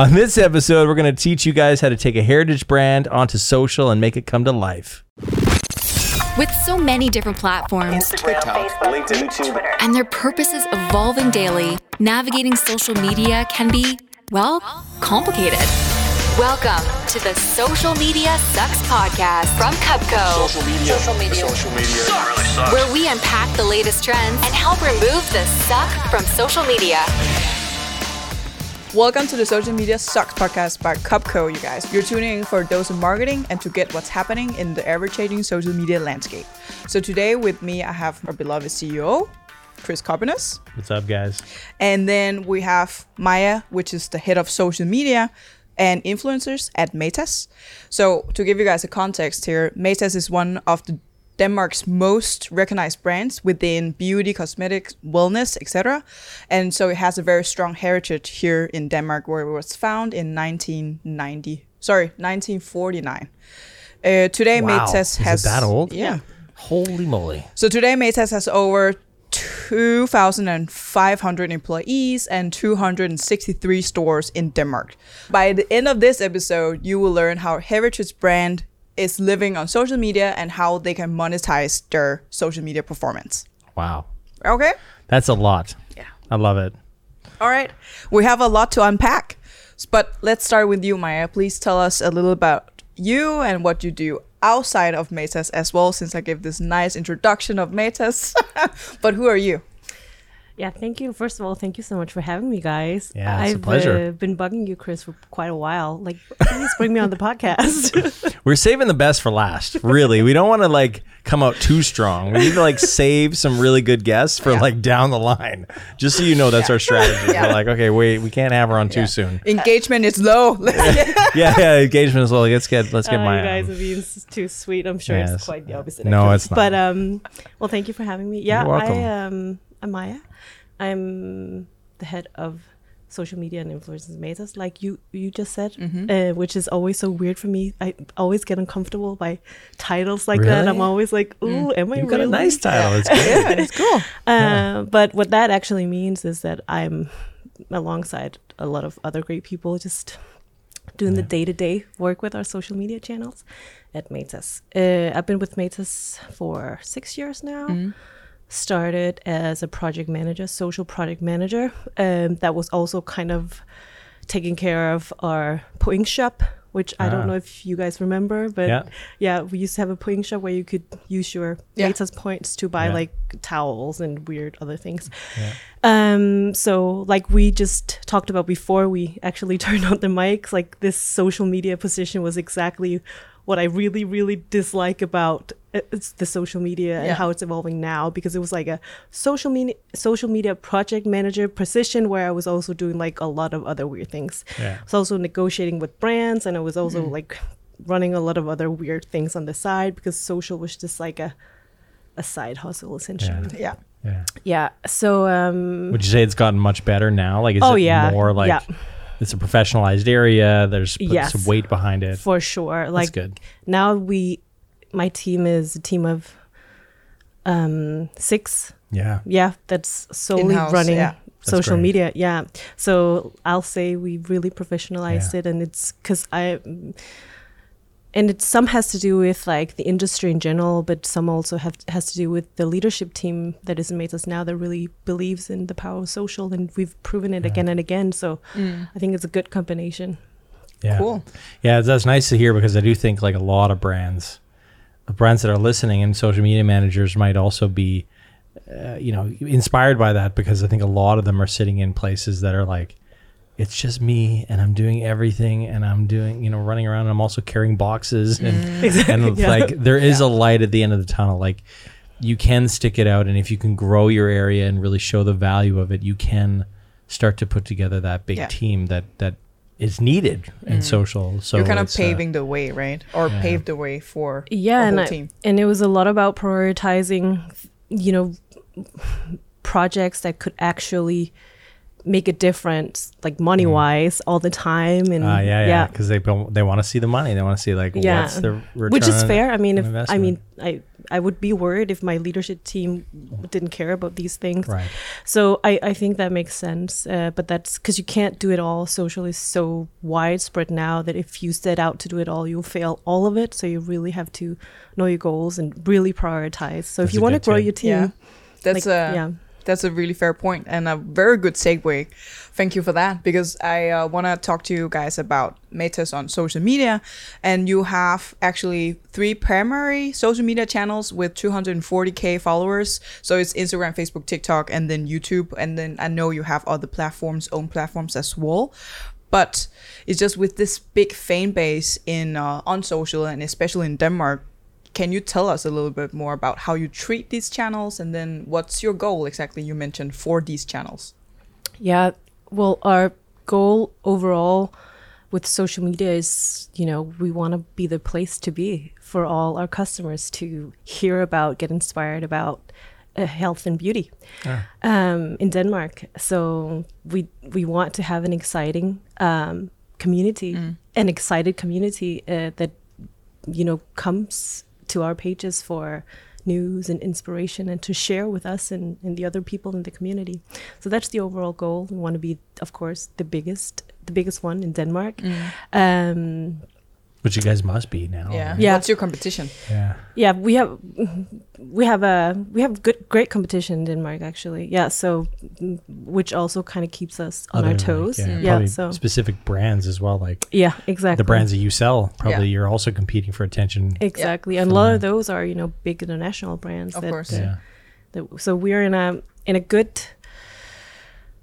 On this episode, we're going to teach you guys how to take a heritage brand onto social and make it come to life. With so many different platforms TikTok, LinkedIn, YouTube. and their purposes evolving daily, navigating social media can be, well, complicated. Welcome to the Social Media Sucks podcast from Cupco, Social media. Social media. Social media. where we unpack the latest trends and help remove the suck from social media. Welcome to the Social Media Sucks podcast by Cupco, you guys. You're tuning in for a dose of marketing and to get what's happening in the ever-changing social media landscape. So today with me, I have our beloved CEO, Chris Carbonas. What's up, guys? And then we have Maya, which is the head of social media and influencers at Matas. So to give you guys a context here, Matas is one of the Denmark's most recognized brands within beauty, cosmetics, wellness, etc. And so it has a very strong heritage here in Denmark, where it was found in 1990. Sorry, 1949. Uh, today, Wow. It has that old? Yeah. Holy moly. So today, Matas has over 2,500 employees and 263 stores in Denmark. By the end of this episode, you will learn how Heritage brand is living on social media and how they can monetize their social media performance. Wow. Okay? That's a lot. Yeah. I love it. All right. We have a lot to unpack. But let's start with you, Maya. Please tell us a little about you and what you do outside of Matas as well, since I gave this nice introduction of Matas. but who are you? Yeah, thank you. First of all, thank you so much for having me, guys. Yeah, it's a I've pleasure. Uh, been bugging you, Chris, for quite a while. Like, please bring me on the podcast. We're saving the best for last. Really, we don't want to like come out too strong. We need to like save some really good guests for like down the line. Just so you know, that's our strategy. Yeah. We're like, okay, wait, we can't have her on too soon. Engagement is low. Yeah, yeah. Engagement is low. Let's get let's get Uh, my. you guys are being too sweet. I'm sure Yes. it's quite the opposite. No, actually. it's not. But um, well, thank you for having me. Yeah, You're welcome. I um, I'm Maya. I'm the head of social media and influencers Matas, like you you just said, Mm-hmm. uh, which is always so weird for me. I always get uncomfortable by titles like that. I'm always like, ooh, am I You've got really? a nice title. It's good. yeah, it's cool. Uh, But what that actually means is that I'm alongside a lot of other great people, just doing the day to day work with our social media channels at Matas. Uh, I've been with Matas for six years now. Started as a project manager, social project manager. Um, that was also kind of taking care of our Poing shop, which I Ah. don't know if you guys remember, but Yeah. yeah, we used to have a Poing shop where you could use your Yeah. Matas points to buy Yeah. like towels and weird other things. Um, so like we just talked about before we actually turned on the mics, like this social media position was exactly what I really, really dislike about uh, it's the social media Yeah. and how it's evolving now because it was like a social media social media project manager position where I was also doing like a lot of other weird things. Yeah. I was also negotiating with brands and I was also like running a lot of other weird things on the side because social was just like a a side hustle essentially. Yeah. Yeah. Yeah. So um Would you say it's gotten much better now? Like, is Oh, it yeah. more like Yeah. It's a professionalized area? There's Yes. some weight behind it. for sure. That's Like good. now we my team is a team of um six. Yeah. Yeah, that's solely In-house, running yeah. social media. Yeah. So I'll say we really professionalized Yeah. it and it's cuz I and it some has to do with like the industry in general, but some also have has to do with the leadership team that is in Matas now that really believes in the power of social, and we've proven it again and again. So I think it's a good combination. Yeah. Cool. Yeah, that's nice to hear because I do think like a lot of brands, the brands that are listening and social media managers might also be, uh, you know, inspired by that because I think a lot of them are sitting in places that are like, it's just me and I'm doing everything and I'm doing, you know, running around and I'm also carrying boxes and, and Yeah. like there is a light at the end of the tunnel. Like you can stick it out and if you can grow your area and really show the value of it, you can start to put together that big Yeah. team that that is needed in social. So You're kind of it's, uh, paving the way, right? Or yeah. paved the way for yeah and whole I, and it was a lot about prioritizing you know projects that could actually make a difference, like money wise, all the time. And Ah, yeah, yeah, because they don't- they want to see the money. They want to see like yeah, what's the return which is on fair. I mean, if I mean, I I would be worried if my leadership team didn't care about these things. right. So I, I think that makes sense. Uh, but that's because you can't do it all. Social is so widespread now that if you set out to do it all, you'll fail all of it. So you really have to know your goals and really prioritize. So That's if you want to grow tip. your team, Yeah. That's like, a yeah. That's a really fair point and a very good segue. Thank you for that because I uh, want to talk to you guys about Matas on social media, and you have actually three primary social media channels with 240k followers. So it's Instagram, Facebook, TikTok, and then YouTube, and then I know you have other platforms, own platforms as well. But it's just with this big fan base in uh, on social and especially in Denmark, can you tell us a little bit more about how you treat these channels and then what's your goal exactly you mentioned for these channels? Yeah. Well, our goal overall with social media is, you know, we want to be the place to be for all our customers to hear about, get inspired about uh, health and beauty um, in Denmark. So we we want to have an exciting um, community, an excited community uh, that you know comes to our pages for news and inspiration and to share with us and, and the other people in the community. So that's the overall goal. We want to be of course the biggest the biggest one in denmark. Um, Which you guys must be now. Yeah. right? Yeah. What's your competition? Yeah. yeah we have we have a we have good great competition in denmark actually yeah so mm, which also kind of keeps us on Other our like, toes yeah, yeah, so specific brands as well. Like yeah exactly the brands that you sell, probably Yeah. you're also competing for attention. exactly and a lot of those are you know big international brands Of that, course. uh, yeah. that so we're in a in a good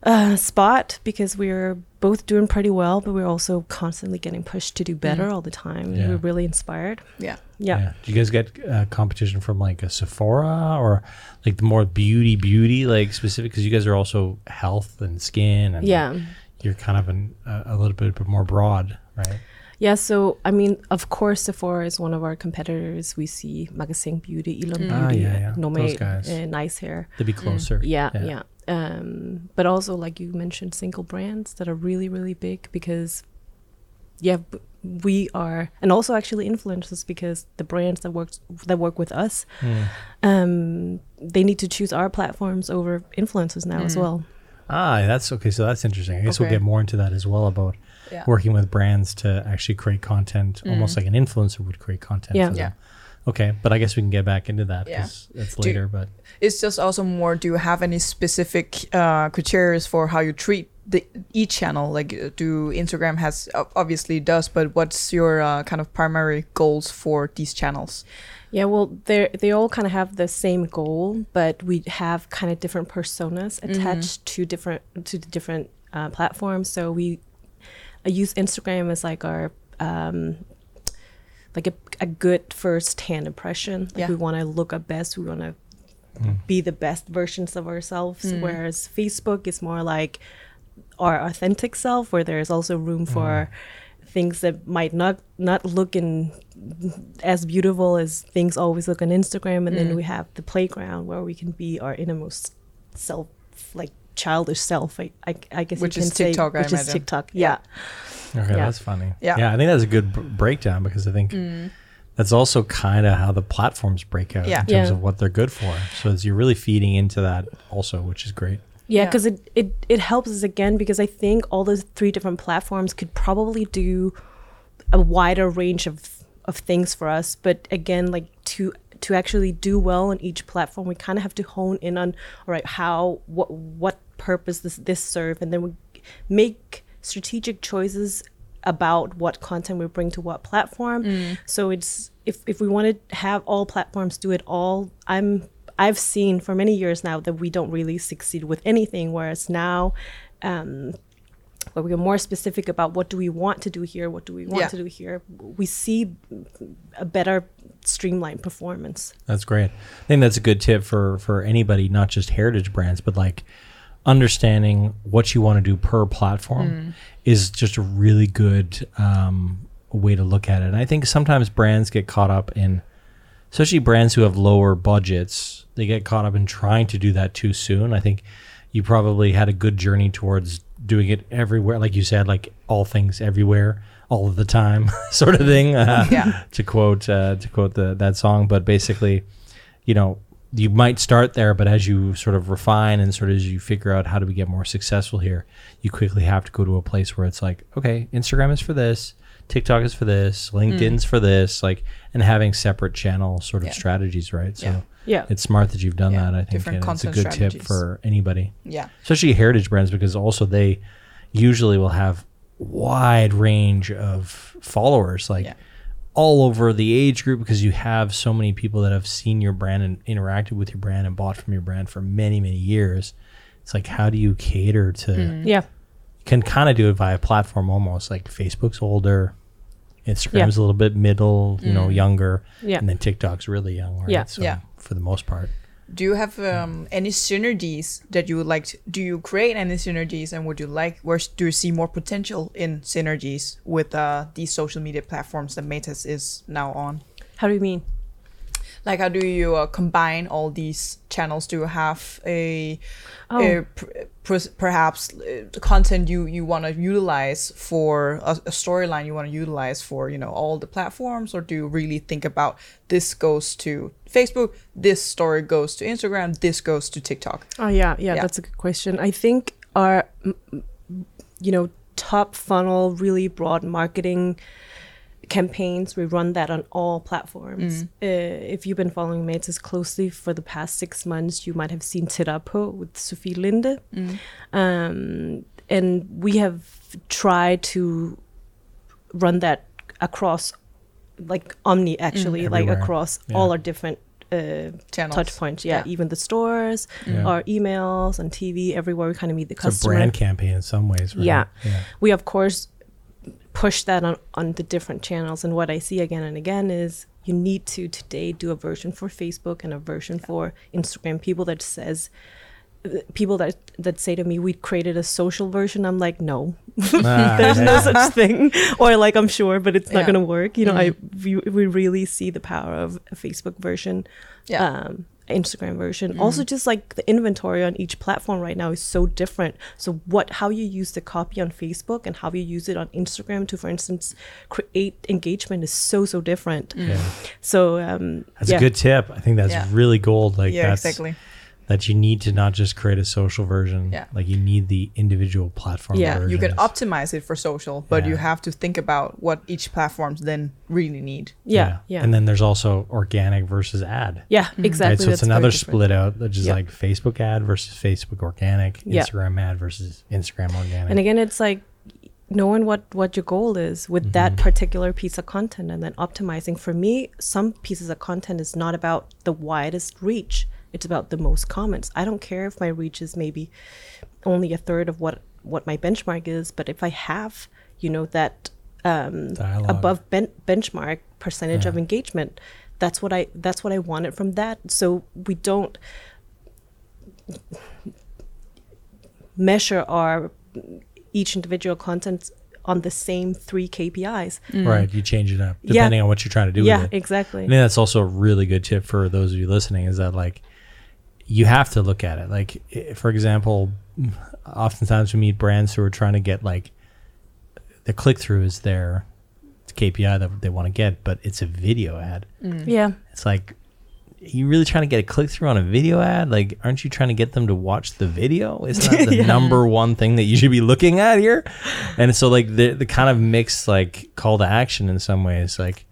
uh, spot because we're both doing pretty well, but we're also constantly getting pushed to do better all the time. Yeah. We're really inspired. Yeah. Yeah. Do you guys get uh, competition from like a Sephora or like the more beauty, beauty, like specific? Because you guys are also health and skin, and Yeah. you're kind of an, uh, a little bit more broad, right? Yeah, so I mean, of course, Sephora is one of our competitors. We see Magasin Beauty, Elon Ah, Beauty, yeah, yeah. Nome, Those guys. uh, Nice Hair. To be closer. Yeah, yeah. Um, but also, like you mentioned, single brands that are really, really big because, yeah, we are, and also actually influencers because the brands that work that work with us, Hmm. um, they need to choose our platforms over influencers now as well. Ah, that's okay. So that's interesting. I guess we'll get more into that as well about Yeah. working with brands to actually create content, almost like an influencer would create content. Yeah. for them. Yeah. Okay, but I guess we can get back into that Yeah. because it's Do- later. But It's just also more. Do you have any specific uh, criteria for how you treat the each channel? Like, uh, do Instagram has obviously does, but what's your uh, kind of primary goals for these channels? Yeah, well, they they all kind of have the same goal, but we have kind of different personas attached to different to the different uh, platforms. So we I use Instagram as like our um, like a, a good first hand impression. Like Yeah. we want to look our best. We want to hmm. be the best versions of ourselves. Hmm. Whereas Facebook is more like our authentic self, where there's also room hmm. for things that might not not look in as beautiful as things always look on Instagram, and then we have the playground where we can be our innermost self, like childish self. I, I, I guess Which you can is TikTok, I say, which is imagine. TikTok. Yeah. okay, Yeah. that's funny. Yeah. yeah, I think that's a good b- breakdown because I think mm. that's also kind of how the platforms break out Yeah. in terms Yeah. of what they're good for. So it's, you're really feeding into that also, which is great. Yeah, Yeah. because it, it it helps us again because I think all those three different platforms could probably do a wider range of of things for us. But again, like to to actually do well on each platform, we kind of have to hone in on all right how what what purpose does this serve, and then we make strategic choices about what content we bring to what platform. So it's if if we want to have all platforms do it all, I'm I've seen for many years now that we don't really succeed with anything. Whereas now, um, where we are more specific about what do we want to do here, what do we want Yeah. to do here, we see a better streamlined performance. That's great. I think that's a good tip for for anybody, not just heritage brands, but like understanding what you want to do per platform is just a really good um, way to look at it. And I think sometimes brands get caught up in, especially brands who have lower budgets, they get caught up in trying to do that too soon. I think you probably had a good journey towards doing it everywhere, like you said, like all things everywhere, all of the time, sort of thing. Uh, Yeah. To quote uh, to quote the that song, but basically, you know, you might start there, but as you sort of refine and sort of as you figure out how do we get more successful here, you quickly have to go to a place where it's like, okay, Instagram is for this, TikTok is for this, LinkedIn's for this, like, and having separate channel sort of Yeah. strategies, right? So Yeah. Yeah. it's smart that you've done Yeah, that. I think and it's a good tip for anybody, Yeah. especially heritage brands, because also they usually will have wide range of followers, like. All over the age group, because you have so many people that have seen your brand and interacted with your brand and bought from your brand for many, many years. It's like, how do you cater to? Mm. Yeah. Can kind of do it via platform almost. Like Facebook's older, Instagram's a little bit middle, you know, younger, Yeah. and then TikTok's really young, right? Yeah. So Yeah. for the most part. Do you have um, any synergies that you would like to? Do you create any synergies, and would you like? Where do you see more potential in synergies with uh, these social media platforms that Matas is now on? How do you mean? Like, how do you uh, combine all these channels? Do you have a, Oh. a per- per- perhaps uh, content you you want to utilize for a, a storyline you want to utilize for you know all the platforms, or do you really think about this goes to Facebook, this story goes to Instagram, this goes to TikTok? Oh yeah, yeah, Yeah. that's a good question. I think our, you know, top funnel, really broad marketing campaigns. We run that on all platforms. Uh, if you've been following Matas closely for the past six months, you might have seen Tirapo with Sophie Linde, um, and we have tried to run that across, like omni, actually, like across Yeah. all our different. Uh, Channels. touch points yeah, Yeah. even the stores Yeah. our emails on tv everywhere we kind of meet the It's a customer brand campaign in some ways, right? Yeah. Yeah. we of course push that on, on the different channels and what i see again and again is you need to today do a version for facebook and a version for instagram people that says people that that say to me we created a social version i'm like no Ah, there's no such thing or like i'm sure but it's not Yeah. Mm-hmm. going to work you know i we, we really see the power of a facebook version Yeah. Mm-hmm. um instagram version also just like the inventory on each platform right now is so different so what how you use the copy on facebook and how you use it on instagram to for instance create engagement is so so different Yeah. so um That's yeah. a good tip. I think that's Yeah. really gold. Like yeah, that's exactly. That you need to not just create a social version. Yeah. Like you need the individual platform Yeah, versions. You can optimize it for social, but you have to think about what each platforms then really need. yeah yeah And then there's also organic versus ad. yeah exactly Right, so it's That's very another split out, which is Yeah. like Facebook ad versus Facebook organic, Yeah. Instagram ad versus Instagram organic. and again it's like knowing what what your goal is with that Mm-hmm. particular piece of content and then optimizing for me some pieces of content is not about the widest reach it's about the most comments i don't care if my reach is maybe only a third of what what my benchmark is but if i have you know that um Dialogue. above ben- benchmark percentage of engagement that's what i that's what i wanted from that so we don't measure our each individual content on the same three KPIs. Right. You change it up Yeah. depending on what you're trying to do yeah, with it. exactly. I think that's also a really good tip for those of you listening is that like you have to look at it. Like for example, oftentimes we meet brands who are trying to get like the click through is their KPI that they want to get, but it's a video ad. Mm. Yeah, It's like are you really trying to get a click through on a video ad? Like, aren't you trying to get them to watch the video? Isn't that the number one thing that you should be looking at here? And so, like, the the kind of mixed like call to action in some ways, like,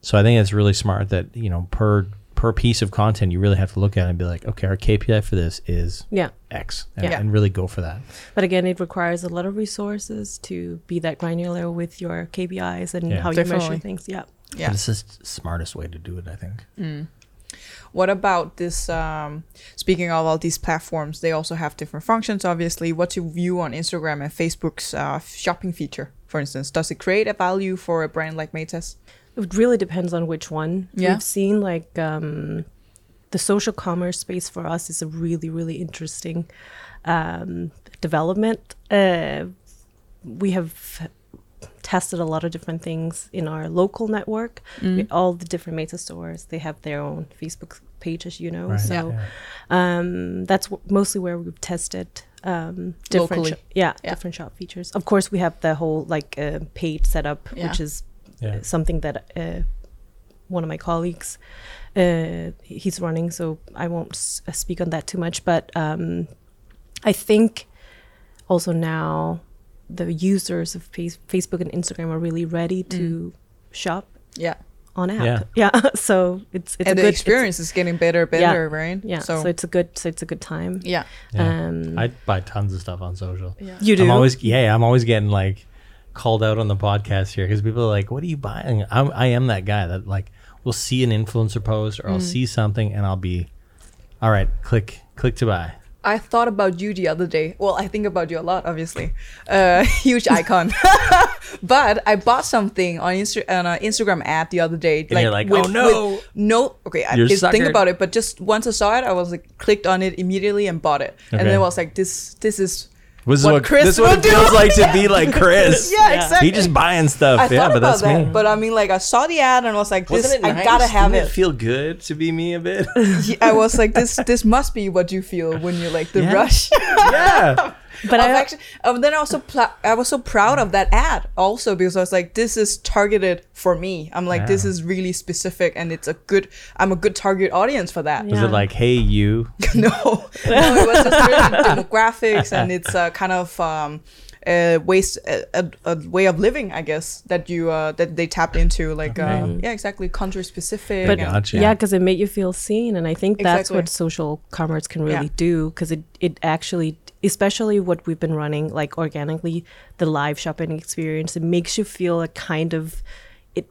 so I think it's really smart that you know per per piece of content you really have to look at it and be like, okay, our KPI for this is yeah. X, and, Yeah. and really go for that. But again, it requires a lot of resources to be that granular with your KPIs and Yeah. how you Definitely. measure things. Yeah. Yeah. But it's just the smartest way to do it, I think. What about this? Um, speaking of all these platforms, they also have different functions. Obviously, what's your view on Instagram and Facebook's uh, shopping feature? For instance, does it create a value for a brand like Matas? It really depends on which one. Yeah. We've seen like um, the social commerce space for us is a really, really interesting um, development. Uh, we have tested a lot of different things in our local network. We, all the different Matas stores, they have their own Facebook pages, you know. Right, So yeah. um, that's w- mostly where we've tested um, different, Locally. sho- yeah, Yeah. different shop features. Of course, we have the whole like uh, paid setup, Yeah. which is Yeah. something that uh, one of my colleagues uh, he's running, so I won't s- uh, speak on that too much. But um, I think also now the users of face- Facebook and Instagram are really ready to shop Yeah. on app. Yeah. Yeah, so it's it's and a the good experience is getting better, better, right? Yeah, So, so, it's a good so it's a good time. yeah. Yeah. Um, I buy tons of stuff on social. you do. I'm always yeah, I'm always getting like called out on the podcast here because people are like, "What are you buying?" I'm, I am that guy that like will see an influencer post or I'll Mm. see something and I'll be, all right, click click to buy. I thought about you the other day. Well, I think about you a lot, obviously. Uh, huge icon. but I bought something on, Insta- on an Instagram ad the other day. you're like, "Oh, no." no. Okay, I You're didn't think suckered. about it, but just once I saw it, I was like, clicked on it immediately and bought it. And then I was like, this, this is. This is What what, Chris this is what it do. feels like to be like Chris. Yeah, exactly. He just buying stuff. I yeah, thought but about that's that, me. but I mean, like, I saw the ad and I was like, this, Wasn't it I nice? gotta have Didn't it. it feel good to be me a bit? I was like, this, this must be what you feel when you're like the Yeah. rush. yeah. But I've I actually, um, then I was so pl- I was so proud of that ad also because I was like, this is targeted for me. I'm like, this is really specific and it's a good. I'm a good target audience for that. Was it like, hey, you? no, no, it was just really demographics and it's a kind of um, uh, ways a, a, a way of living, I guess that you uh, that they tapped into, like uh, yeah, exactly, country specific. but Gotcha. yeah, because it made you feel seen, and I think that's Exactly. what social commerce can really Yeah. do. Because it it actually, especially what we've been running like organically, the live shopping experience, it makes you feel a kind of it.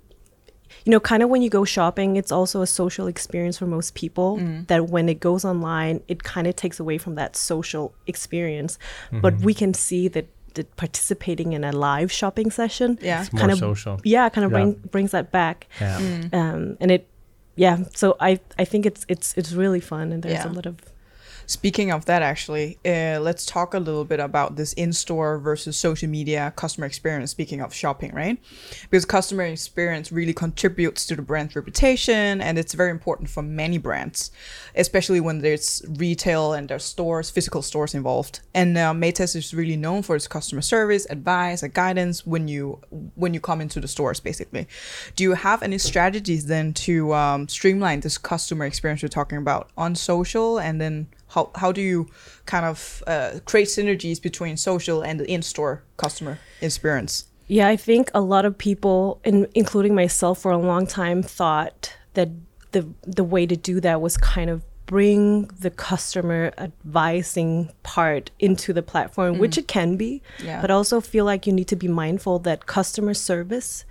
You know, kind of when you go shopping, it's also a social experience for most people. Mm. That when it goes online, it kind of takes away from that social experience. But we can see that. that participating in a live shopping session Yeah. It's more kind of social. yeah kind of Yeah. bring, brings that back Yeah. Mm. um, and it yeah so i i think it's it's it's really fun and there's Yeah. a lot of Speaking of that, actually, uh, let's talk a little bit about this in-store versus social media customer experience. Speaking of shopping, right? Because customer experience really contributes to the brand's reputation, and it's very important for many brands, especially when there's retail and there's stores, physical stores involved. And uh, Matas is really known for its customer service, advice, and guidance when you when you come into the stores. Basically, do you have any strategies then to um, streamline this customer experience you're talking about on social, and then how, how do you kind of uh, create synergies between social and the in-store customer experience yeah i think a lot of people in, including myself for a long time thought that the the way to do that was kind of bring the customer advising part into the platform which it can be Yeah. but also feel like you need to be mindful that customer service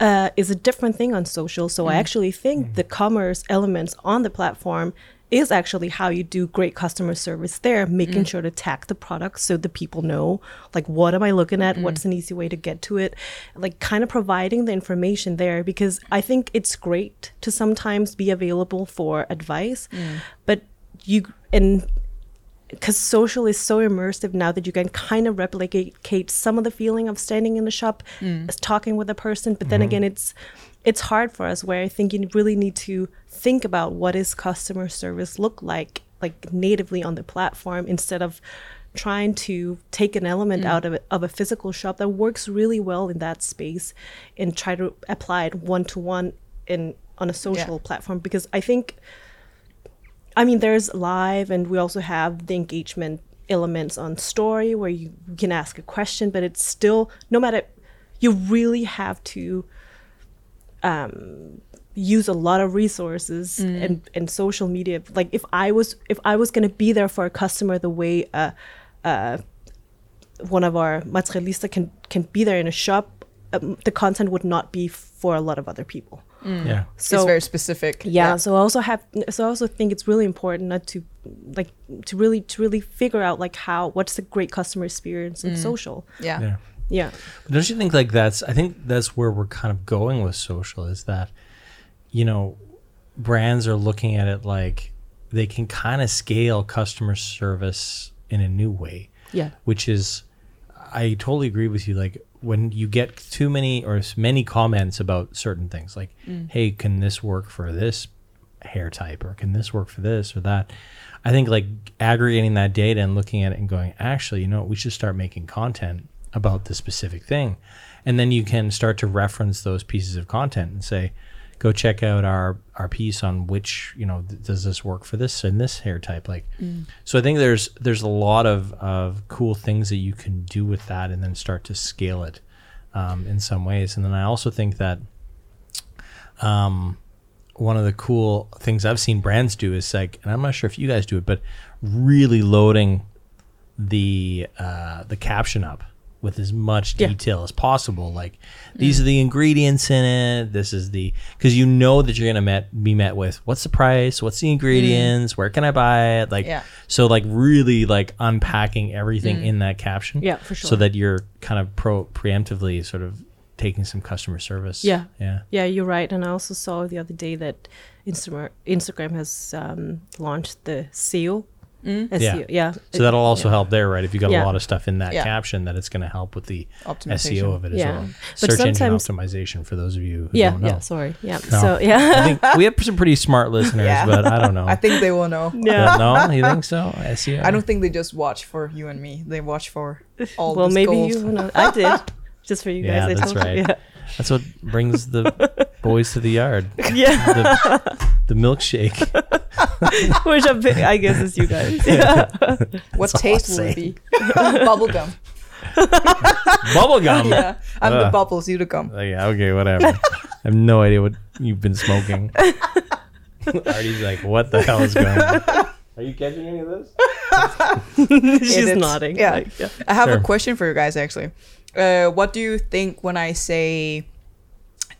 uh, is a different thing on social. So I actually think the commerce elements on the platform is actually how you do great customer service there, making mm. sure to tag the product so the people know, like, what am I looking at? What's mm. an easy way to get to it? Like, kind of providing the information there because I think it's great to sometimes be available for advice, mm. but you, and because social is so immersive now that you can kind of replicate some of the feeling of standing in the shop as talking with a person but then mm-hmm. again it's it's hard for us where i think you really need to think about what is customer service look like like natively on the platform instead of trying to take an element mm. out of, it, of a physical shop that works really well in that space and try to apply it one to one in on a social platform because i think I mean, there's live, and we also have the engagement elements on story where you can ask a question, but it's still no matter. You really have to um, use a lot of resources and, and social media. Like if I was if I was going to be there for a customer the way uh, uh, one of our materialista can can be there in a shop, um, the content would not be for a lot of other people. Yeah. So it's very specific yeah, so I also have so I also think it's really important not to like to really to really figure out like how what's the great customer experience in social. yeah Yeah. Yeah. But don't you think like that's I think that's where we're kind of going with social is that you know brands are looking at it like they can kind of scale customer service in a new way Yeah. which is I totally agree with you like when you get too many or many comments about certain things, like, mm. "Hey, can this work for this hair type?" or "Can this work for this or that?" I think like aggregating that data and looking at it and going, "Actually, you know, we should start making content about this specific thing," and then you can start to reference those pieces of content and say, "Go check out our our piece on which you know th- does this work for this and this hair type." Like, so I think there's there's a lot of of cool things that you can do with that, and then start to scale it um, in some ways. And then I also think that um, one of the cool things I've seen brands do is like, and I'm not sure if you guys do it, but really loading the uh, the caption up with as much Yeah. detail as possible. Like these are the ingredients in it. This is the because you know that you're gonna met, be met with what's the price, what's the ingredients, where can I buy it, like Yeah. so like really like unpacking everything in that caption. Yeah, for sure. So that you're kind of pro preemptively sort of taking some customer service. Yeah. Yeah. Yeah, you're right. And I also saw the other day that Instagram Instagram has um, launched the Mm-hmm. SEO. SEO. Yeah. Yeah. So that'll also help there, right? If you got Yeah. a lot of stuff in that Yeah. caption, that it's going to help with the SEO of it as Yeah. well. But Search engine optimization for those of you who Yeah. don't know. Yeah. Sorry. Yeah. No. So yeah. I think we have some pretty smart listeners, Yeah. but I don't know. I think they will know. Yeah. no, you think so? SEO. I don't think they just watch for you and me. They watch for all well, this maybe gold. you know. I did. Just for you Yeah, guys. I that's told you. right. That's what brings the boys to the yard. Yeah. yeah. The, the milkshake. Which I, bi- I guess is you guys. Yeah. What That's taste I'll will it be? Bubblegum. Bubblegum. Yeah. I'm the Ugh. bubbles, you the gum. Oh, yeah, okay, whatever. I have no idea what you've been smoking. Artie's like, what the hell is going on? Are you catching any of this? She's It is- nodding. yeah. like, yeah. I have Sure. a question for you guys actually. Uh, what do you think when I say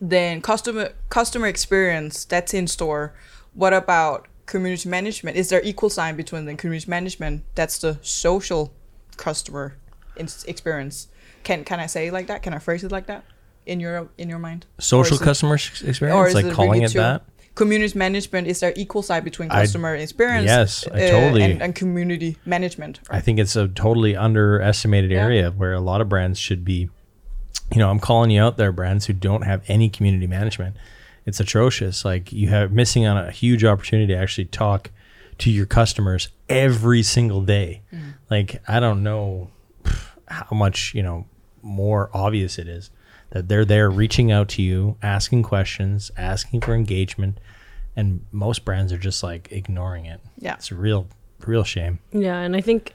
then customer customer experience that's in store? What about community management? Is there equal sign between the community management? That's the social customer in- experience. Can can I say it like that? Can I phrase it like that in your in your mind? Social Or is it- customer experience, like calling really it too- that? Community management is there equal side between I- customer experience? yes, I uh, totally- and, and community management. I think it's a totally underestimated Yeah. area where a lot of brands should be. You know, I'm calling you out there, brands who don't have any community management. It's atrocious. Like you have missing on a huge opportunity to actually talk to your customers every single day. Like I don't know how much you know more obvious it is that they're there reaching out to you, asking questions, asking for engagement, and most brands are just like ignoring it. Yeah. it's a real, real shame. Yeah, and I think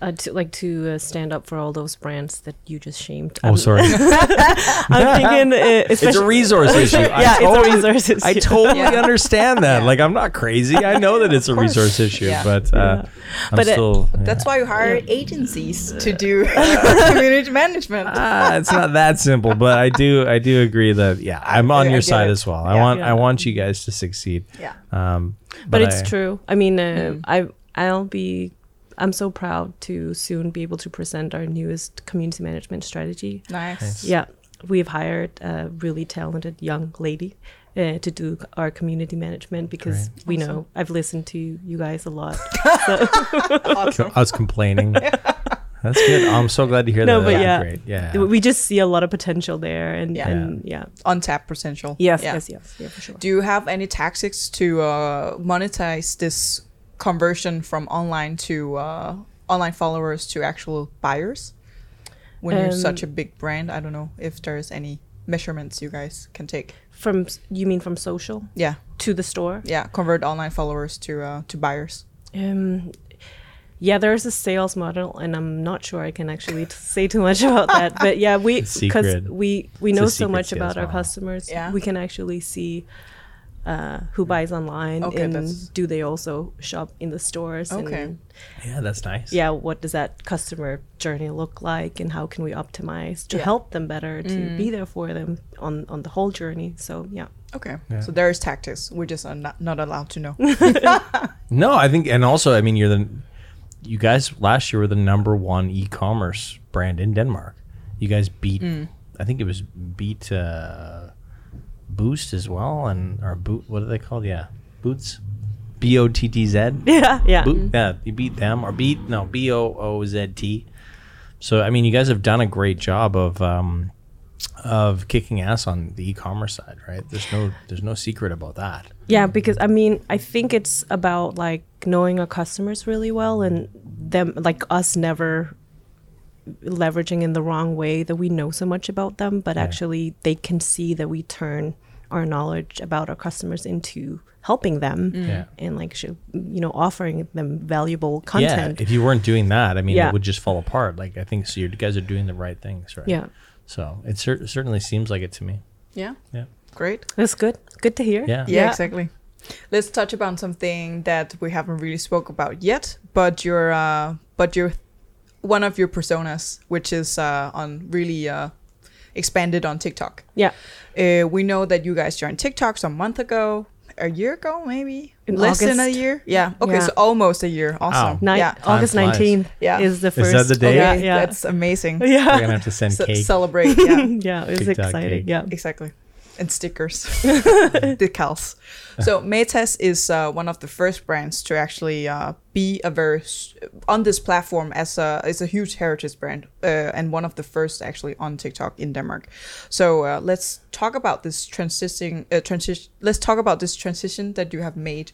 uh, to like to uh, stand up for all those brands that you just shamed. Oh, I'm- sorry. I'm thinking, uh, it's a resource issue. Yeah, totally, it's a resource issue. I totally Yeah. understand that. Yeah. Like, I'm not crazy. I know that it's a resource issue, Yeah. but uh, I'm But, uh, still. That's why you hire agencies to do community management. Ah, it's not that simple, but I do. I do agree that yeah, I'm on I your side it. as well. I Yeah. want. I want you guys to succeed. yeah. Um, but it's I- true. I mean, uh, I I'll be. I'm so proud to soon be able to present our newest community management strategy. Nice. Yeah, we've hired a really talented young lady uh, to do our community management because we know I've listened to you guys a lot. Awesome. I was complaining. That's good. I'm so glad to hear No, that. but yeah. great. Yeah. we just see a lot of potential there, and Yeah. and yeah, Untapped potential. yes, Yeah. yes, yes, yeah, for sure. Do you have any tactics to uh, monetize this conversion from online to uh, online followers to actual buyers? When you're such a Um, big brand, I don't know if there's any measurements you guys can take. From you mean from social Yeah, to the store? yeah. Convert online followers to uh, to buyers. Um, yeah, there's a sales model, and I'm not sure I can actually t- say too much about that. But yeah, we because we we It's know so much sales about our customers. Yeah. we can actually see uh, who buys online, Okay, and that's- do they also shop in the stores? Okay. And yeah, that's nice. yeah, what does that customer journey look like, and how can we optimize to Yeah. help them better to be there for them on on the whole journey? So yeah. Okay, so there is tactics. we're just are not, not allowed to know. No, I think, and also, I mean, you're the, you guys last year were the number one e-commerce brand in Denmark. You guys beat, I think it was beat uh, Boost as well, and or Boot. What are they called? Yeah, Boots, B O T T Z. Yeah, yeah. Boot, yeah, you beat them or beat no B O O Z T. So I mean, you guys have done a great job of um, of kicking ass on the e-commerce side, right? There's no there's no secret about that. Yeah, because I mean, I think it's about like knowing our customers really well and them like us never leveraging in the wrong way that we know so much about them, but actually they can see that we turn our knowledge about our customers into helping them Yeah. and like sh- you know offering them valuable content. Yeah, if you weren't doing that, I mean, Yeah. it would just fall apart. Like I think so. You guys are doing the right things, right? yeah. So it cer- certainly seems like it to me. Yeah. Yeah. Great. That's good. Good to hear. Yeah. Yeah, exactly. Let's touch upon something that we haven't really spoke about yet, but your uh, but your one of your personas, which is uh, on really uh, expanded on TikTok. Yeah. Uh, we know that you guys joined TikTok some month ago, a year ago, maybe In less than a year. Yeah. Okay, Yeah. so almost a year. Awesome. Ni- Yeah. August flies. 19th Yeah. is the Is first. that the day? Yeah, Okay, yeah. That's amazing. yeah. We're gonna have to send Ce- cake. celebrate. Yeah. yeah, it was TikTok exciting. cake. Yeah. exactly and stickers. Decals. So Matas is uh, one of the first brands to actually uh, be a very on this platform as a is a huge heritage brand uh, and one of the first actually on tiktok in denmark. So uh, let's talk about this transition uh, transition let's talk about this transition that you have made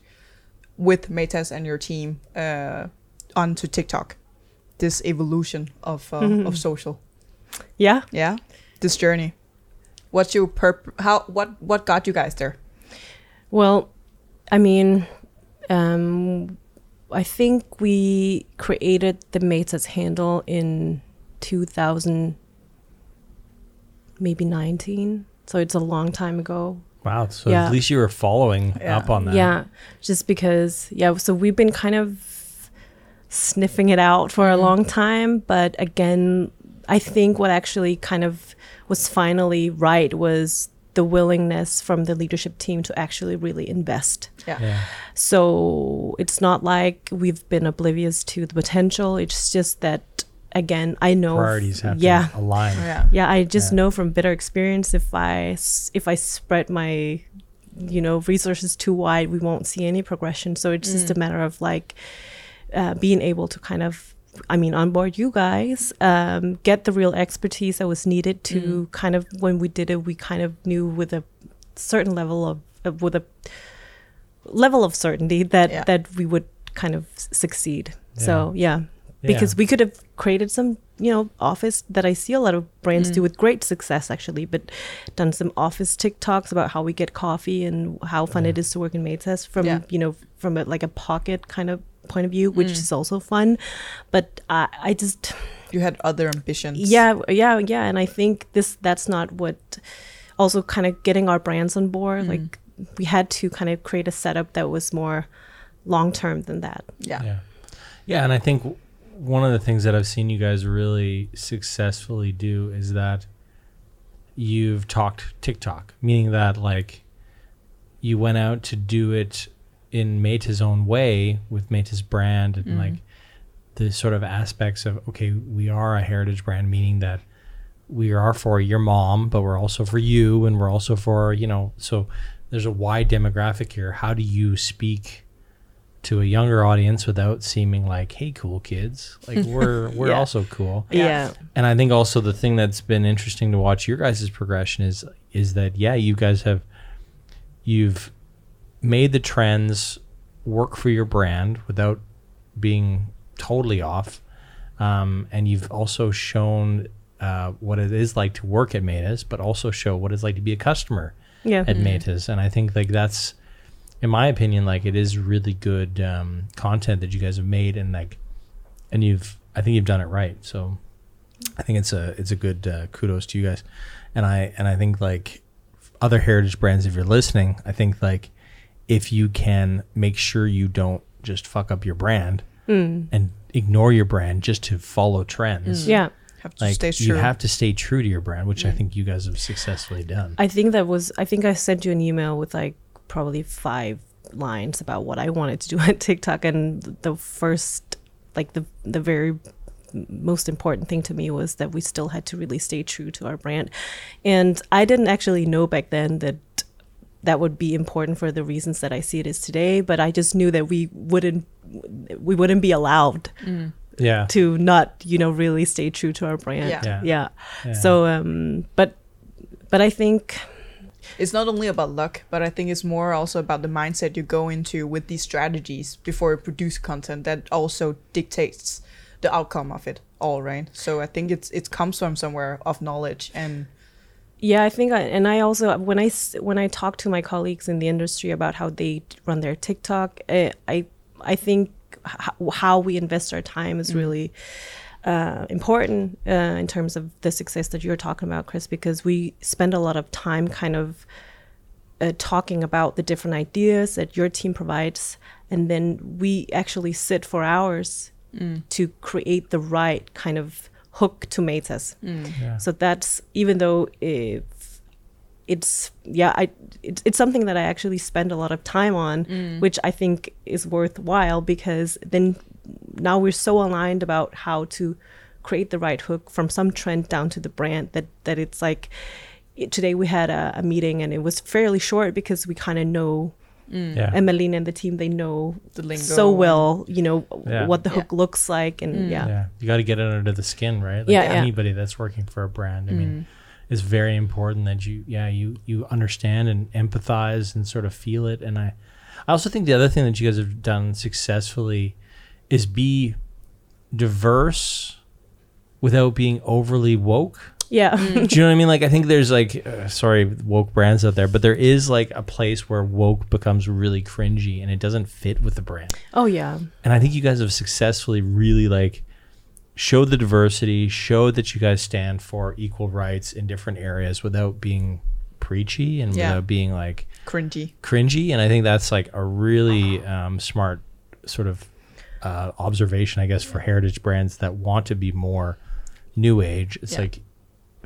with Matas and your team uh, onto tiktok. This evolution of uh, of social. Yeah. yeah? This journey what's your perp how what what got you guys there Well, I mean, um, I think we created the Matas handle in 2000, maybe 19. So it's a long time ago. Wow. So Yeah. at least you were following Yeah. up on that. Yeah, just because, yeah, so we've been kind of sniffing it out for a long time. But again, I think what actually kind of was finally right was the willingness from the leadership team to actually really invest. yeah, Yeah. So it's not like we've been oblivious to the potential. It's just that, again, I know. Priorities have yeah. to align. yeah Yeah, I just Yeah. know from bitter experience if I if I spread my you know resources too wide, we won't see any progression. So it's just a matter of like uh, being able to kind of I mean onboard you guys, um, get the real expertise that was needed to kind of when we did it, we kind of knew with a certain level of, of with a level of certainty that Yeah. that we would kind of s- succeed. So yeah, Yeah. because we could have created some you know office that I see a lot of brands Mm. do with great success actually, but done some office TikToks about how we get coffee and how fun it is to work in Matas from Yeah. you know from a, like a pocket kind of point of view, Mm. which is also fun. But I I just you had other ambitions yeah yeah yeah, and I think this that's not what. Also, kind of getting our brands on board, Mm. like we had to kind of create a setup that was more long term than that. yeah Yeah. Yeah, and I think one of the things that I've seen you guys really successfully do is that you've talked TikTok, meaning that like you went out to do it in Matas' own way with Matas' brand and mm-hmm. like the sort of aspects of okay, we are a heritage brand, meaning that we are for your mom, but we're also for you, and we're also for you know. So there's a wide demographic here. How do you speak to a younger audience without seeming like, "Hey, cool kids, like we're we're Yeah. also cool." Yeah, And I think also the thing that's been interesting to watch your guys' progression is is that yeah, you guys have you've made the trends work for your brand without being totally off. Um, and you've also shown uh, what it is like to work at Matas, but also show what it's like to be a customer yeah. at Matas. And I think like that's, in my opinion, like it is really good um, content that you guys have made, and like, and you've, I think you've done it right. So, I think it's a it's a good uh, kudos to you guys, and I and I think like other heritage brands, if you're listening, I think like if you can make sure you don't just fuck up your brand hmm. and ignore your brand just to follow trends. Hmm. yeah. have to Like stay you have to stay true to your brand, which I hmm. think you guys have successfully done. I think that was I think I sent you an email with like probably five lines about what I wanted to do on TikTok and the first like the the very most important thing to me was that we still had to really stay true to our brand. And I didn't actually know back then that that would be important for the reasons that I see it as today, but I just knew that we wouldn't we wouldn't be allowed Yeah. to not you know really stay true to our brand. Yeah. Yeah. yeah. Yeah. So um, but but I think it's not only about luck, but I think it's more also about the mindset you go into with these strategies before you produce content that also dictates the outcome of it all, right? So I think it's it comes from somewhere of knowledge and Yeah, I think, I, and I also when I when I talk to my colleagues in the industry about how they run their TikTok, uh, I I think h- how we invest our time is really uh, important uh, in terms of the success that you're talking about, Chris, because we spend a lot of time kind of uh, talking about the different ideas that your team provides, and then we actually sit for hours to create the right kind of hook to Matas. Mm. Yeah. So that's even though if it's yeah, I it's, it's something that I actually spend a lot of time on, mm. which I think is worthwhile because then now we're so aligned about how to create the right hook from some trend down to the brand that that it's like it- today we had a, a meeting and it was fairly short because we kind of know Mm. Yeah. and Melina and the team they know The lingo. so well you know Yeah. what the Yeah. hook looks like and mm. yeah. Yeah. You got to get it under the skin right? Like Yeah, yeah. anybody that's working for a brand i mean mm. it's very important that you yeah you you understand and empathize and sort of feel it. And i i also think the other thing that you guys have done successfully is be diverse without being overly woke yeah do you know what I mean? Like, I think there's like, uh, sorry, woke brands out there, but there is like a place where woke becomes really cringy and it doesn't fit with the brand. oh yeah And I think you guys have successfully really like showed the diversity, showed that you guys stand for equal rights in different areas without being preachy and Yeah. without being like cringy. cringy. And I think that's like a really um, smart sort of uh, observation, I guess, for heritage brands that want to be more new age. It's Yeah. like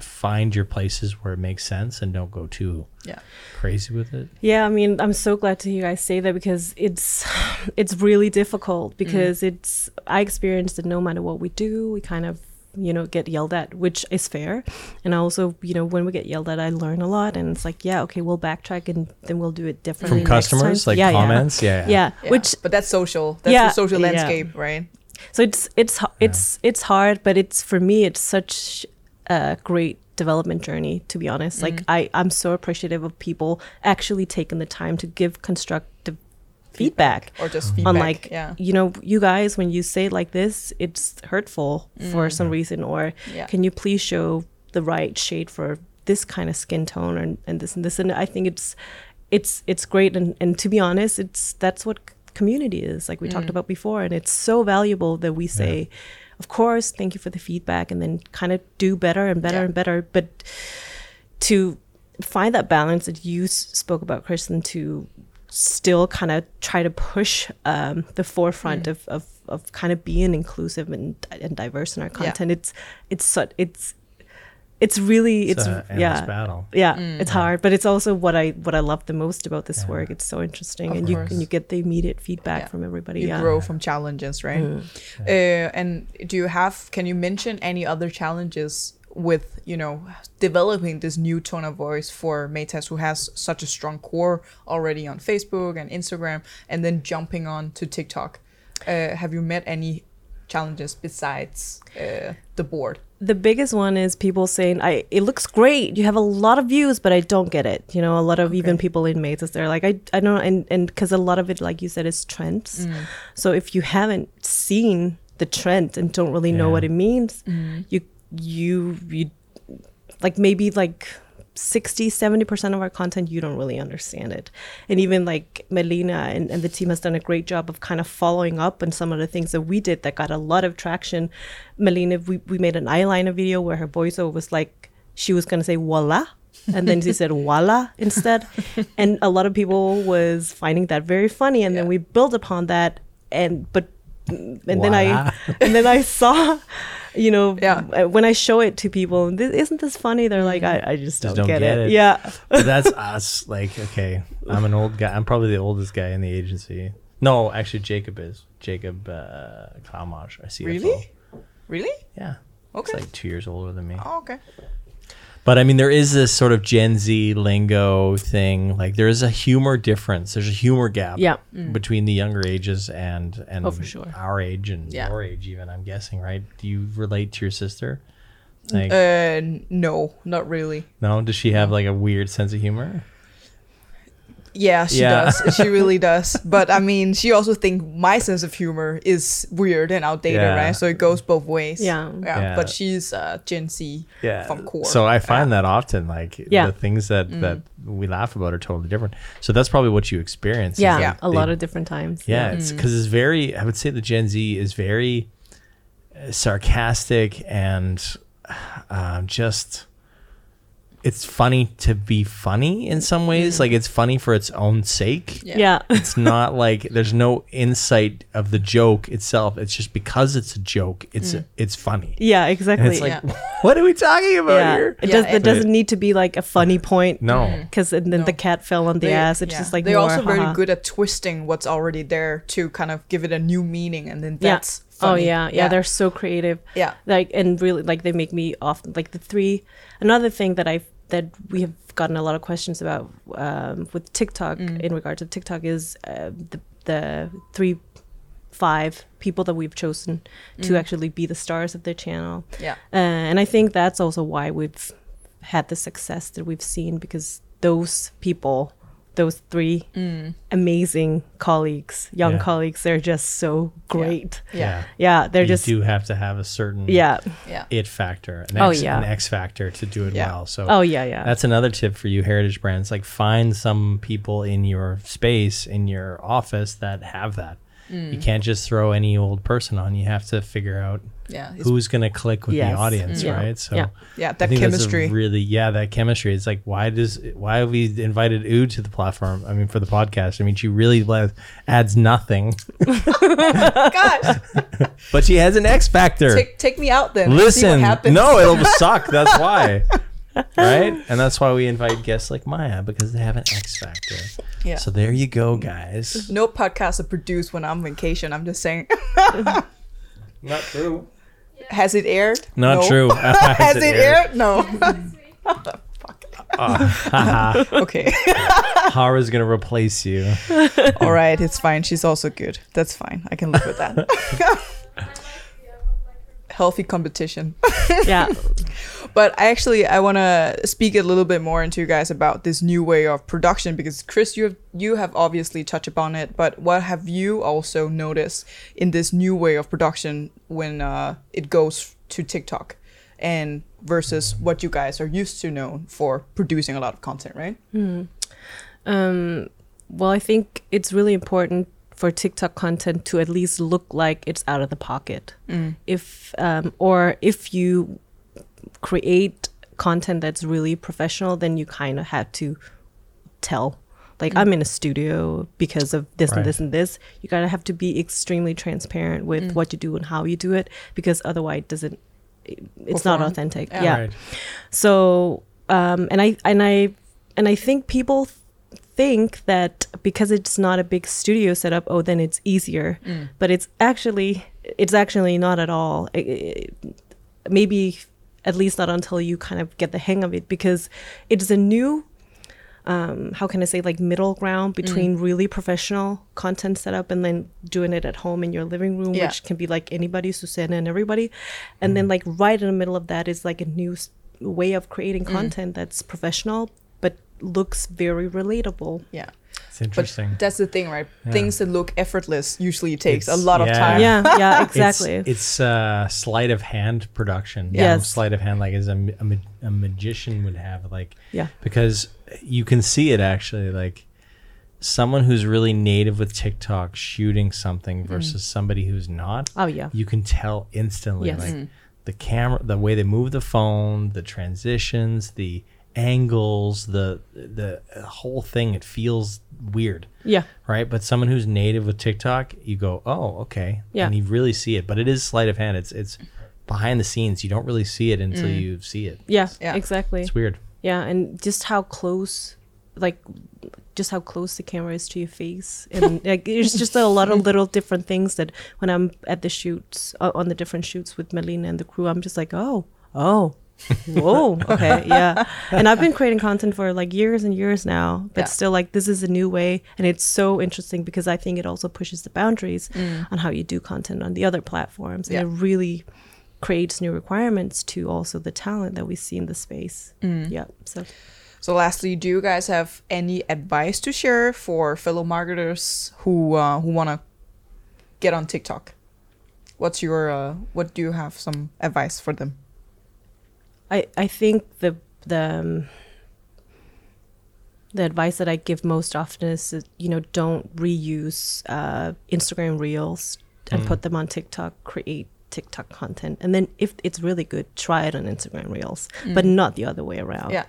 find your places where it makes sense and don't go too Yeah. crazy with it. Yeah, I mean, I'm so glad to hear you guys say that because it's it's really difficult mm-hmm. because it's I experienced that no matter what we do, we kind of you know get yelled at, which is fair. And also, you know, when we get yelled at, I learn a lot, and it's like, yeah, okay, we'll backtrack and then we'll do it differently From next time. customers, like Yeah, yeah. comments, yeah, yeah. Yeah, Yeah. which but that's social. That's Yeah, the social yeah. landscape, right? so it's it's h- it's it's hard, but it's for me it's such a great development journey to be honest. Like mm. I I'm so appreciative of people actually taking the time to give constructive feedback, Or just mm. feedback. on like yeah. you know you guys when you say like this it's hurtful for mm. some reason. Or Yeah. can you please show the right shade for this kind of skin tone and, and this and this? And I think it's it's it's great. And, and to be honest it's that's what community is like we talked about before. And it's so valuable that we say of course thank you for the feedback and then kind of do better and better Yeah. and better but to find that balance that you spoke about kristen to still kind of try to push um, the forefront of, of, of kind of being inclusive and, and diverse in our Yeah. content it's it's such it's it's really It's it's, yeah battle. yeah Mm. it's hard but it's also what i what i love the most about this Yeah. work it's so interesting Of and you and you get the immediate feedback Yeah. from everybody you yeah grow from challenges, right? Uh, and do you have? Can you mention any other challenges with you know developing this new tone of voice for Matas, who has such a strong core already on Facebook and Instagram, and then jumping on to TikTok? Uh, have you met any challenges besides uh, the board? the biggest one is people saying i it looks great. You have a lot of views but i don't get it. You know a lot of even people in Matas they're like i i don't and and because a lot of it like you said is trends. So if you haven't seen the trend and don't really know what it means you you you like maybe like 60 70% of our content you don't really understand it. And even like melina and, and the team has done a great job of kind of following up on some of the things that we did that got a lot of traction. Melina we, we made an eyeliner video where her voiceover was like she was going to say voila and then she said voila instead. And a lot of people was finding that very funny and then we built upon that and but and then i and then i saw you know Yeah. uh, when i show it to people "This- isn't this funny they're like i, I just, don't, don't get, get it. it. yeah but that's us. Like, okay, I'm an old guy. I'm probably the oldest guy in the agency. No, actually, Jacob is Jacob uh, Kalmash. I see. Really? Really? Yeah. Okay. He's like two years older than me. Oh, okay. But I mean, there is this sort of Gen Z lingo thing. Like, there is a humor difference. There's a humor gap Yeah. between the younger ages and and Oh, for sure. our age and Yeah. your age, even. I'm guessing, right? Do you relate to your sister? Like, Uh, no, not really. no. Does she have like a weird sense of humor? Yeah, she Yeah. does. She really does. But I mean, she also think my sense of humor is weird and outdated, Yeah. right? So it goes both ways. Yeah. yeah. Yeah. But she's uh, Gen Z from core. So I find that often, like Yeah. the things that Mm. that we laugh about are totally different. So that's probably what you experience. is Yeah, like a they- lot of different times. Yeah, it's because it's very. I would say the Gen Z is very uh, sarcastic and um, just. It's funny to be funny in some ways. Like it's funny for its own sake. Yeah. Yeah. It's not like there's no insight of the joke itself. It's just because it's a joke. It's mm. it's funny. Yeah, And exactly. it's like, Yeah. what are we talking about yeah. here? It, does, and- it doesn't need to be like a funny point. No. Mm-hmm. Because then No. the cat fell on the They- ass. It's yeah. just like they're more, also very haha. good at twisting what's already there to kind of give it a new meaning, and then Yeah. That's Oh funny. yeah, yeah, They're so creative. Yeah. Like and really like they make me often like the three. Another thing that I that we have gotten a lot of questions about um, with TikTok Mm. in regards to TikTok is uh, the the three five people that we've chosen to actually be the stars of their channel. Mm. Yeah. Uh, and I think that's also why we've had the success that we've seen because those people, those three Mm. amazing colleagues, young Yeah. colleagues, they're just so great. Yeah. Yeah, they're you just You do have to have a certain yeah. Yeah. it factor, an Oh, X, yeah. an X factor to do it Yeah. well. So Oh yeah, yeah. that's another tip for you heritage brands. Like find some people in your space, in your office that have that. You Mm. can't just throw any old person on. You have to figure out Yeah. Who's going to click with Yes. the audience, Mm. Yeah. right? So Yeah. yeah. That think that's a chemistry. really, yeah, that chemistry. It's like, why does, why have we invited Ood to the platform? I mean, for the podcast. I mean, she really adds nothing, Gosh, but she has an X factor. take, take me out then. Let's see what Listen, happens. no, it'll suck. That's why. Right? And that's why we invite guests like Maya because they have an X factor. Yeah. So there you go, guys. no podcast are produced when I'm on vacation. I'm just saying. Not true. Has it aired? Not No. true. Has it aired? No. Uh, okay. Hara's gonna replace you. All right, it's fine. She's also good. That's fine. I can live with that. Healthy competition. yeah. But I actually I want to speak a little bit more into you guys about this new way of production because Chris, you have you have obviously touched upon it, but what have you also noticed in this new way of production when uh, it goes to TikTok and versus what you guys are used to know for producing a lot of content, right? Um, well, I think it's really important for TikTok content to at least look like it's out of the pocket. If um, or if you create content that's really professional, then you kind of have to tell. Like I'm in a studio because of this Right. and this and this. You gotta have to be extremely transparent with what you do and how you do it, because otherwise it doesn't. it- It's not authentic. Yeah. yeah. Right. So, um, and I and I and I think people th- think that because it's not a big studio setup, oh, then it's easier. Mm. But it's actually it's actually not at all. I- I- maybe at least not until you kind of get the hang of it, because it's a new. Um, how can I say like middle ground between mm. really professional content setup and then doing it at home in your living room, Yeah. which can be like anybody, Susanna and everybody, and then mm. like right in the middle of that is like a new way of creating content that's professional looks very relatable. Yeah. It's But interesting. that's the thing, right? Yeah. Things that look effortless usually takes a It's- lot of time. Yeah, yeah, exactly. It's, uh, sleight of hand production. You know, Yes. sleight of hand, like as a, a, ma- a magician would have, like yeah. because you can see it actually like someone who's really native with TikTok shooting something versus somebody who's not. Oh yeah. You can tell instantly Yes. like the camera the way they move the phone, the transitions, the angles, the the whole thing it feels weird. Yeah. Right? But someone who's native with TikTok, you go, "Oh, okay." Yeah. And you really see it, but it is sleight of hand. It's it's behind the scenes. You don't really see it until you see it. Yeah, Yeah. exactly. It's weird. Yeah, and just how close like just how close the camera is to your face and like there's just a lot of little different things that when i'm at the shoots uh, on the different shoots with melina and the crew i'm just like oh oh Whoa. Okay. Yeah. And I've been creating content for like years and years now, but Yeah. still, like, this is a new way. And it's so interesting because I think it also pushes the boundaries on how you do content on the other platforms. Mm. Yeah. And it really creates new requirements to also the talent that we see in the space. Mm. Yeah. So, So, lastly, do you guys have any advice to share for fellow marketers who uh, who want to get on TikTok? What's your uh, what do you have some advice for them? I, I think the the um, the advice that I give most often is that, you know don't reuse uh, Instagram Reels and put them on TikTok. Create TikTok content, and then if it's really good, try it on Instagram Reels, but not the other way around. Yeah.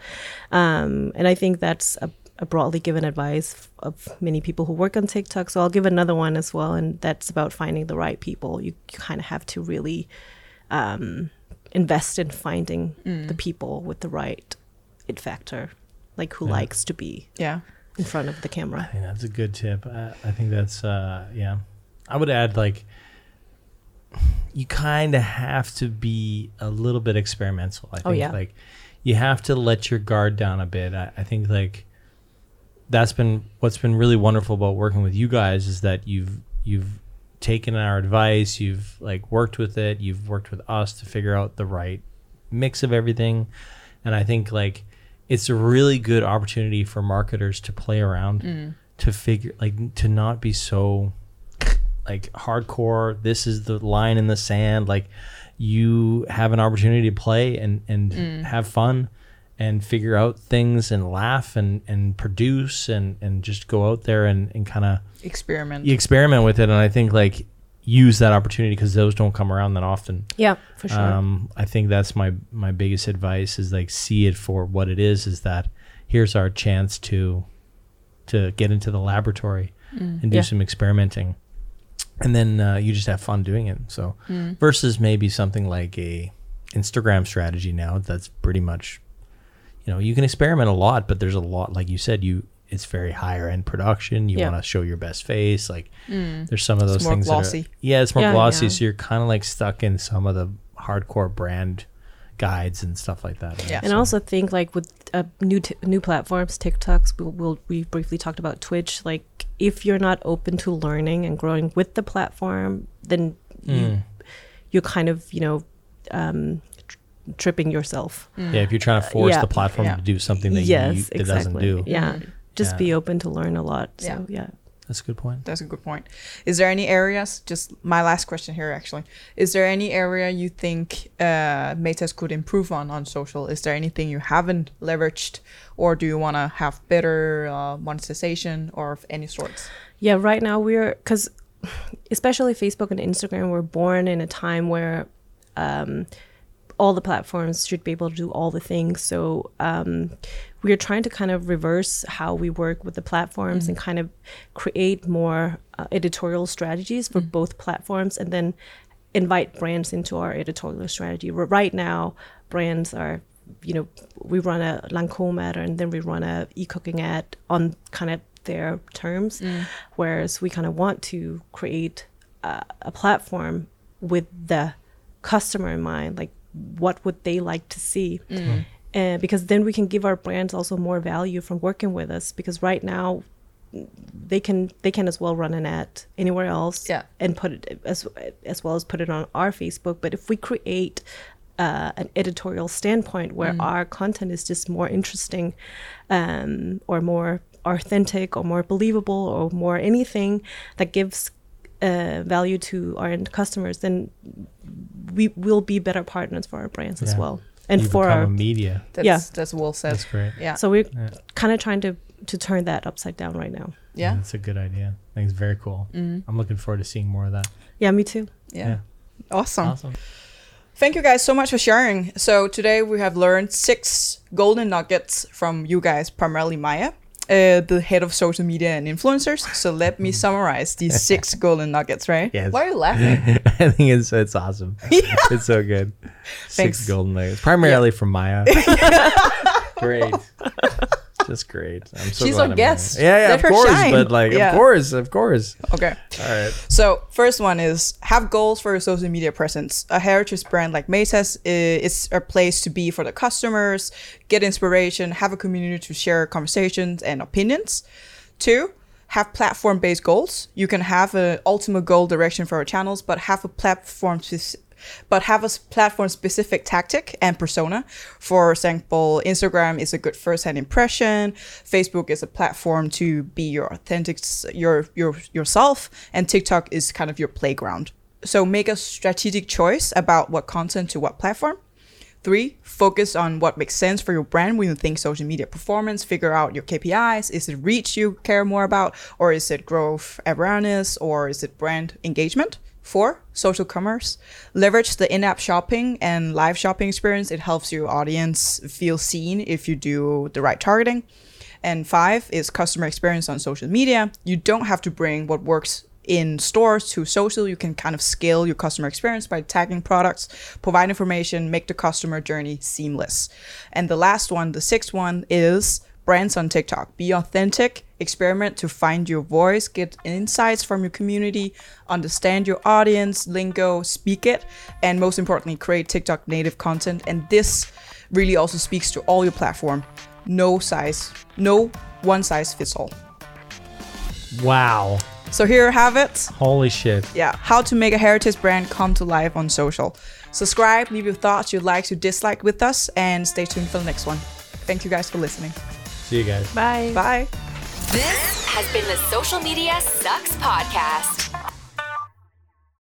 Um, and I think that's a, a broadly given advice of many people who work on TikTok. So I'll give another one as well, and that's about finding the right people. You, you kind of have to really um, invest in finding the people with the right it factor, like who likes to be Yeah. in front of the I camera. think that's a good tip. I, I think that's uh, yeah. I would add like you kind of have to be a little bit experimental. I think Oh, yeah. like you have to let your guard down a bit. I, I think like that's been what's been really wonderful about working with you guys is that you've you've taken our advice, you've like worked with it, you've worked with us to figure out the right mix of everything. And I think like it's a really good opportunity for marketers to play around mm. to figure like to not be so like hardcore this is the line in the sand like you have an opportunity to play and and mm. have fun and figure out things and laugh and and produce and and just go out there and and kind of Experiment. you experiment with it and i think like use that opportunity because those don't come around that often Yeah, for sure. um, I think that's my my biggest advice is like see it for what it is. Is that here's our chance to to get into the laboratory and do Yeah. some experimenting, and then uh, you just have fun doing it. So versus maybe something like a Instagram strategy now that's pretty much, you know, you can experiment a lot, but there's a lot like you said you. It's very higher end production. You Yeah. want to show your best face. Like, there's some of those more things. that are- yeah, it's more Yeah, glossy. yeah. So you're kind of like stuck in some of the hardcore brand guides and stuff like that. Yeah. and I also think like with uh, new t- new platforms, TikToks, we'll, we'll we briefly talked about Twitch. Like if you're not open to learning and growing with the platform, then Mm. you you're kind of you know um, tr- tripping yourself. Yeah, if you're trying to force Yeah. the platform Yeah. to do something that yes, you, it exactly. doesn't do. Yeah, just Yeah. be open to learn a lot. So Yeah. yeah. That's a good point. That's a good point. Is there any areas? Just my last question here, actually. Is there any area you think uh, Matas could improve on on social? Is there anything you haven't leveraged, or do you want to have better uh, monetization or of any sorts? Yeah, right now we're because especially Facebook and Instagram were born in a time where um, all the platforms should be able to do all the things. So um, we are trying to kind of reverse how we work with the platforms and kind of create more uh, editorial strategies for both platforms, and then invite brands into our editorial strategy. Right now, brands are you know, we run a Lancome ad and then we run a e-cooking ad on kind of their terms, whereas we kind of want to create a, a platform with the customer in mind, like what would they like to see, and because then we can give our brands also more value from working with us. Because right now, they can they can as well run an ad anywhere else Yeah. and put it as as well as put it on our Facebook. But if we create uh, an editorial standpoint where our content is just more interesting um, or more authentic or more believable or more anything that gives uh, value to our end customers, then we will be better partners for our brands as well. And you for our media. That's, Yeah. that's well said. That's great. Yeah. so we're kind of trying to to turn that upside down right now. yeah. That's a good idea. I think it's very cool. I'm looking forward to seeing more of that. Yeah, me too. Yeah. Yeah. Awesome. Awesome. Thank you guys so much for sharing. So today we have learned six golden nuggets from you guys, primarily Maya, uh, the head of social media and influencers. So let me summarize these six golden nuggets, right? Yes. Why are you laughing? I think it's it's awesome. Yeah. It's so good. Thanks. Six golden nuggets, primarily from Maya. Great. Just great. I'm so She's glad our I'm guest. here. Yeah, yeah, Let of her course. shine. But like, Yeah. of course, of course. Okay. All right. So first one is have goals for your social media presence. A heritage brand like Matas i- is a place to be for the customers, get inspiration, have a community to share conversations and opinions. Two, have platform-based goals. You can have an ultimate goal direction for our channels, but have a platform spec- but have a platform-specific tactic and persona. For example, Instagram is a good first-hand impression. Facebook is a platform to be your authentic, your your yourself, and TikTok is kind of your playground. So make a strategic choice about what content to what platform. Three, focus on what makes sense for your brand when you think social media performance. Figure out your KPIs. Is it reach you care more about, or is it growth awareness, or is it brand engagement? Four, social commerce. Leverage the in app shopping and live shopping experience. It helps your audience feel seen if you do the right targeting. And five is customer experience on social media. You don't have to bring what works in stores to social. You can kind of scale your customer experience by tagging products, provide information, make the customer journey seamless. And the last one, the sixth one, is brands on TikTok. Be authentic, experiment to find your voice, get insights from your community, understand your audience, lingo, speak it, and most importantly, create TikTok native content. And this really also speaks to all your platform. No size, no one size fits all. Wow. So here you have it. Holy shit. Yeah, how to make a heritage brand come to life on social. Subscribe, leave your thoughts, your likes, your dislike with us, and stay tuned for the next one. Thank you guys for listening. See you guys. Bye. Bye. This has been the Social Media Sucks Podcast.